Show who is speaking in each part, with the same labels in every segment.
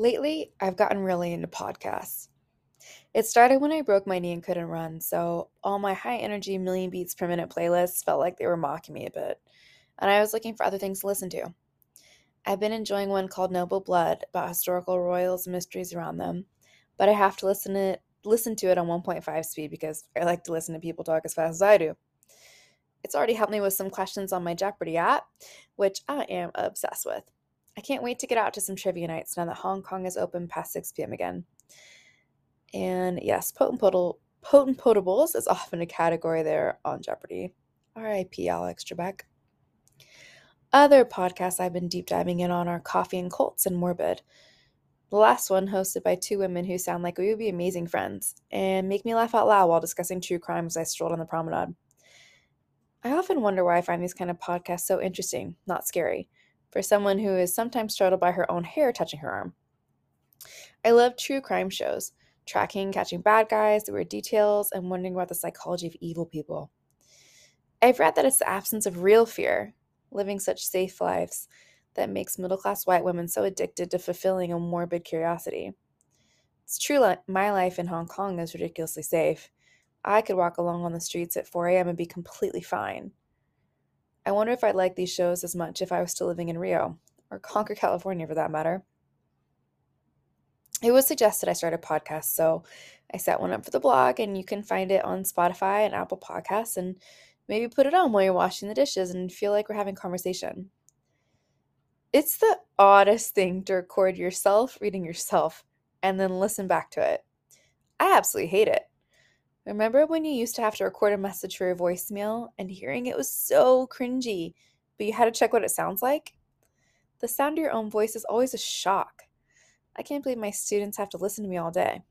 Speaker 1: Lately, I've gotten really into podcasts. It started when I broke my knee and couldn't run, so all my high energy million beats per minute playlists felt like they were mocking me a bit, and I was looking for other things to listen to. I've been enjoying one called Noble Blood about historical royals and mysteries around them, but I have to listen to it, listen to it on 1.5 speed because I like to listen to people talk as fast as I do. It's already helped me with some questions on my Jeopardy app, which I am obsessed with. I can't wait to get out to some trivia nights now that Hong Kong is open past 6 p.m. again. And yes, potent, potent, potent potables is often a category there on Jeopardy. R.I.P. Alex Trebek. Other podcasts I've been deep diving in on are Coffee and Colts and Morbid. The last one, hosted by two women who sound like we would be amazing friends and make me laugh out loud while discussing true crime as I strolled on the promenade. I often wonder why I find these kind of podcasts so interesting, not scary, for someone who is sometimes startled by her own hair touching her arm. I love true crime shows, tracking, catching bad guys, the weird details, and wondering about the psychology of evil people. I've read that it's the absence of real fear, living such safe lives, that makes middle class white women so addicted to fulfilling a morbid curiosity. It's true, my life in Hong Kong is ridiculously safe. I could walk along on the streets at 4 a.m. and be completely fine. I wonder if I'd like these shows as much if I was still living in Rio, or Concord, California for that matter. It was suggested I start a podcast, so I set one up for the blog, and you can find it on Spotify and Apple Podcasts, and maybe put it on while you're washing the dishes and feel like we're having conversation. It's the oddest thing to record yourself reading yourself and then listen back to it. I absolutely hate it. Remember when you used to have to record a message for your voicemail and hearing it was so cringy, but you had to check what it sounds like? The sound of your own voice is always a shock. I can't believe my students have to listen to me all day.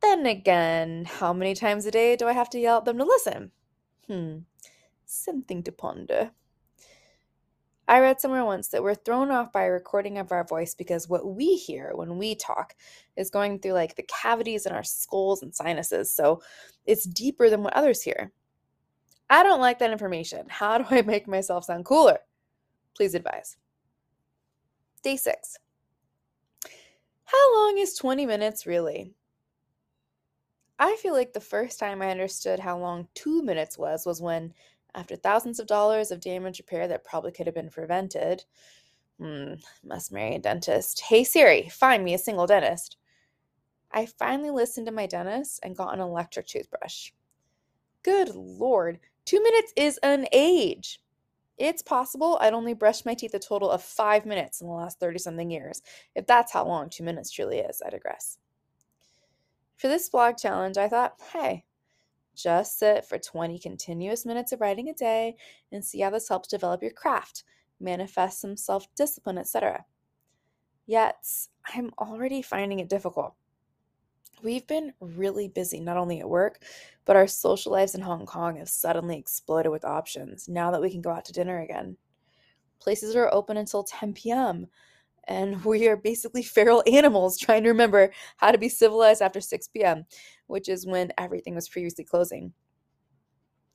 Speaker 1: Then again, how many times a day do I have to yell at them to listen? Hmm, something to ponder. I read somewhere once that we're thrown off by a recording of our voice because what we hear when we talk is going through like the cavities in our skulls and sinuses. So it's deeper than what others hear. I don't like that information. How do I make myself sound cooler? Please advise. Day six. How long is 20 minutes really? I feel like the first time I understood how long two minutes was was when after thousands of dollars of damage repair that probably could have been prevented. Hmm, must marry a dentist. Hey Siri, find me a single dentist. I finally listened to my dentist and got an electric toothbrush. Good lord, two minutes is an age. It's possible I'd only brushed my teeth a total of five minutes in the last 30 something years. If that's how long two minutes truly is, I digress. For this blog challenge, I thought, hey, just sit for 20 continuous minutes of writing a day and see how this helps develop your craft, manifest some self discipline, etc. Yet, I'm already finding it difficult. We've been really busy, not only at work, but our social lives in Hong Kong have suddenly exploded with options now that we can go out to dinner again. Places are open until 10 p.m., and we are basically feral animals trying to remember how to be civilized after 6 p.m., which is when everything was previously closing.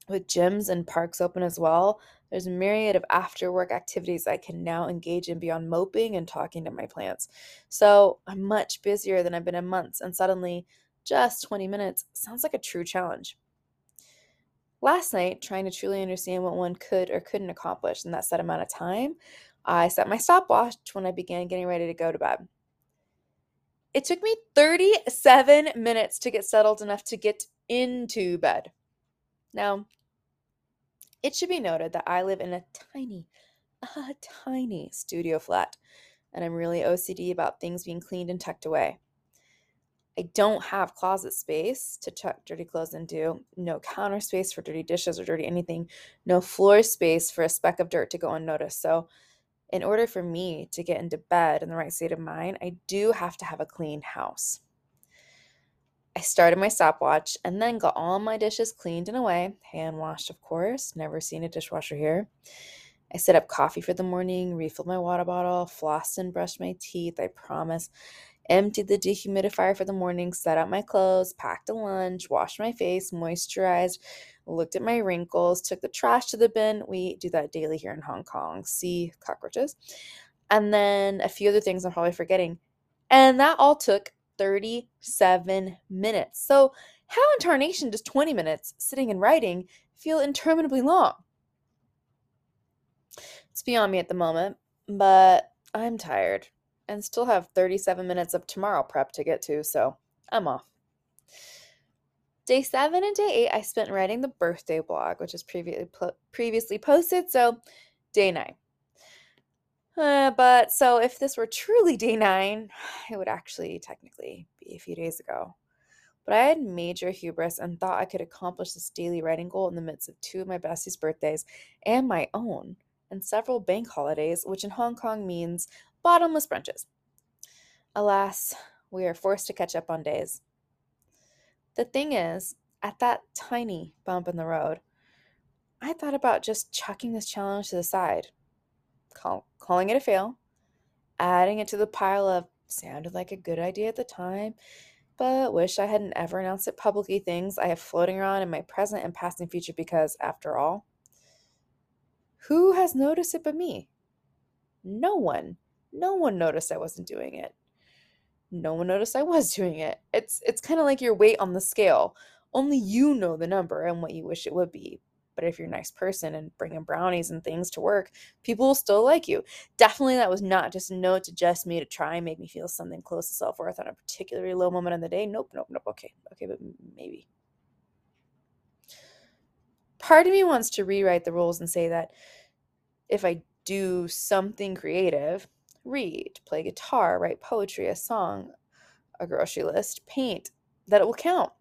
Speaker 1: With gyms and parks open as well, there's a myriad of after work activities I can now engage in beyond moping and talking to my plants. So I'm much busier than I've been in months, and suddenly just 20 minutes sounds like a true challenge. Last night, trying to truly understand what one could or couldn't accomplish in that set amount of time, I set my stopwatch when I began getting ready to go to bed. It took me 37 minutes to get settled enough to get into bed. Now, it should be noted that I live in a tiny, a tiny studio flat, and I'm really OCD about things being cleaned and tucked away. I don't have closet space to tuck dirty clothes into, no counter space for dirty dishes or dirty anything, no floor space for a speck of dirt to go unnoticed. So in order for me to get into bed in the right state of mind, I do have to have a clean house. I started my stopwatch and then got all my dishes cleaned and away, hand washed, of course, never seen a dishwasher here. I set up coffee for the morning, refilled my water bottle, flossed and brushed my teeth, I promise. Emptied the dehumidifier for the morning, set out my clothes, packed a lunch, washed my face, moisturized, looked at my wrinkles, took the trash to the bin. We do that daily here in Hong Kong. See cockroaches. and then a few other things I'm probably forgetting. And that all took 37 minutes. So, how in tarnation does 20 minutes sitting and writing feel interminably long? It's beyond me at the moment, but I'm tired and still have 37 minutes of tomorrow prep to get to, so I'm off. Day seven and day eight, I spent writing the birthday blog, which is previously previously posted. So, day nine. Uh, but so if this were truly day nine, it would actually technically be a few days ago. But I had major hubris and thought I could accomplish this daily writing goal in the midst of two of my besties' birthdays and my own, and several bank holidays, which in Hong Kong means bottomless brunches. Alas, we are forced to catch up on days. The thing is, at that tiny bump in the road, I thought about just chucking this challenge to the side, call, calling it a fail, adding it to the pile of sounded like a good idea at the time, but wish I hadn't ever announced it publicly things I have floating around in my present and past and future because, after all, who has noticed it but me? No one. No one noticed I wasn't doing it no one noticed I was doing it. It's it's kind of like your weight on the scale. Only you know the number and what you wish it would be. But if you're a nice person and bringing brownies and things to work, people will still like you. Definitely, that was not just a note to just me to try and make me feel something close to self worth on a particularly low moment in the day. Nope, nope, nope. Okay, okay, but maybe. Part of me wants to rewrite the rules and say that if I do something creative, read, play guitar, write poetry, a song, a grocery list, paint, that it will count.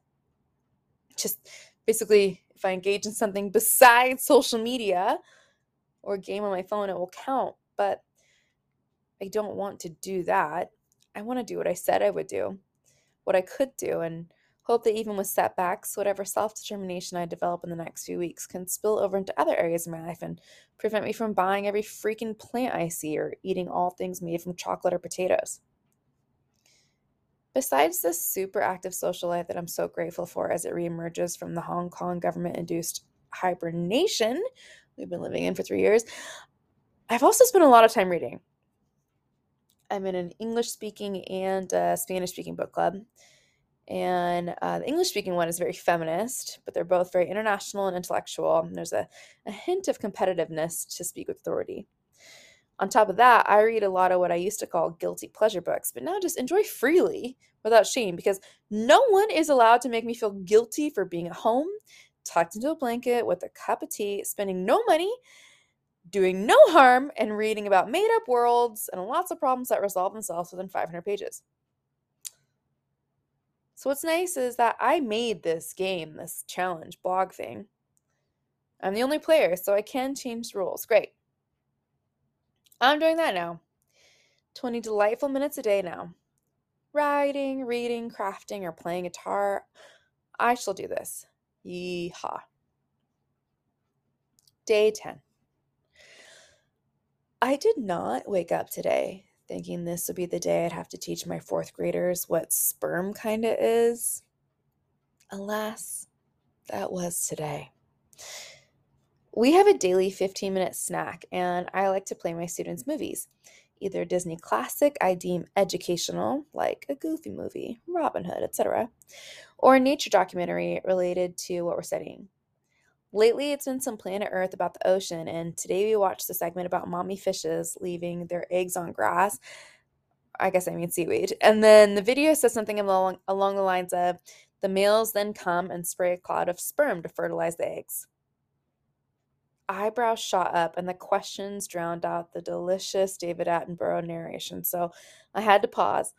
Speaker 1: Just basically, if I engage in something besides social media or a game on my phone, it will count. But I don't want to do that. I want to do what I said I would do, what I could do, and hope that even with setbacks, whatever self determination I develop in the next few weeks can spill over into other areas of my life and prevent me from buying every freaking plant I see or eating all things made from chocolate or potatoes. Besides this super active social life that I'm so grateful for as it reemerges from the Hong Kong government induced hibernation we've been living in for three years, I've also spent a lot of time reading. I'm in an English speaking and uh, Spanish speaking book club and uh, the English speaking one is very feminist, but they're both very international and intellectual. And there's a, a hint of competitiveness to speak with authority. On top of that, I read a lot of what I used to call guilty pleasure books, but now just enjoy freely without shame because no one is allowed to make me feel guilty for being at home, tucked into a blanket with a cup of tea, spending no money, doing no harm, and reading about made up worlds and lots of problems that resolve themselves within 500 pages. So what's nice is that I made this game, this challenge blog thing. I'm the only player, so I can change the rules. Great. I'm doing that now. 20 delightful minutes a day now. Writing, reading, crafting, or playing guitar. I shall do this. Yeehaw. Day 10. I did not wake up today thinking this would be the day I'd have to teach my fourth graders what sperm kinda is. Alas, that was today. We have a daily 15 minute snack, and I like to play my students' movies. Either Disney classic I deem educational, like a Goofy movie, Robin Hood, etc., or a nature documentary related to what we're studying. Lately, it's been some Planet Earth about the ocean, and today we watched the segment about mommy fishes leaving their eggs on grass. I guess I mean seaweed. And then the video says something along, along the lines of the males then come and spray a cloud of sperm to fertilize the eggs. Eyebrows shot up, and the questions drowned out the delicious David Attenborough narration. So I had to pause.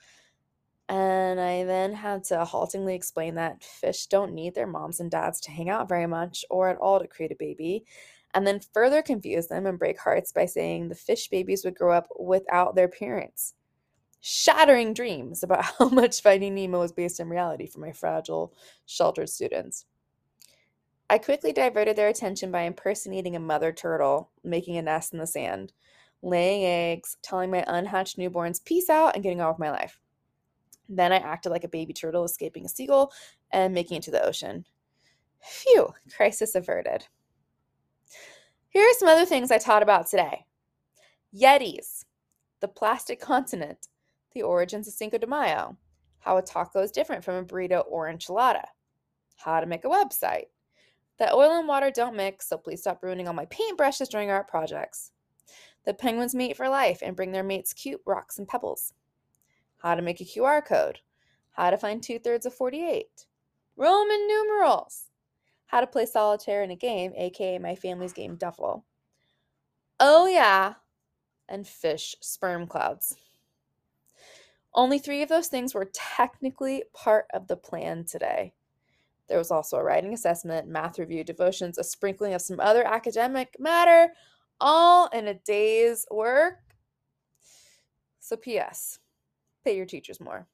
Speaker 1: And I then had to haltingly explain that fish don't need their moms and dads to hang out very much or at all to create a baby. And then further confuse them and break hearts by saying the fish babies would grow up without their parents. Shattering dreams about how much Finding Nemo was based in reality for my fragile, sheltered students. I quickly diverted their attention by impersonating a mother turtle, making a nest in the sand, laying eggs, telling my unhatched newborns peace out, and getting on with my life. Then I acted like a baby turtle escaping a seagull and making it to the ocean. Phew, crisis averted. Here are some other things I taught about today Yetis. the plastic continent, the origins of Cinco de Mayo, how a taco is different from a burrito or enchilada, how to make a website, that oil and water don't mix, so please stop ruining all my paintbrushes during art projects, that penguins mate for life and bring their mates cute rocks and pebbles, how to make a QR code, how to find two thirds of 48, Roman numerals, how to play solitaire in a game, aka my family's game Duffel. Oh, yeah, and fish sperm clouds. Only three of those things were technically part of the plan today. There was also a writing assessment, math review, devotions, a sprinkling of some other academic matter, all in a day's work. So, P.S. Pay your teachers more.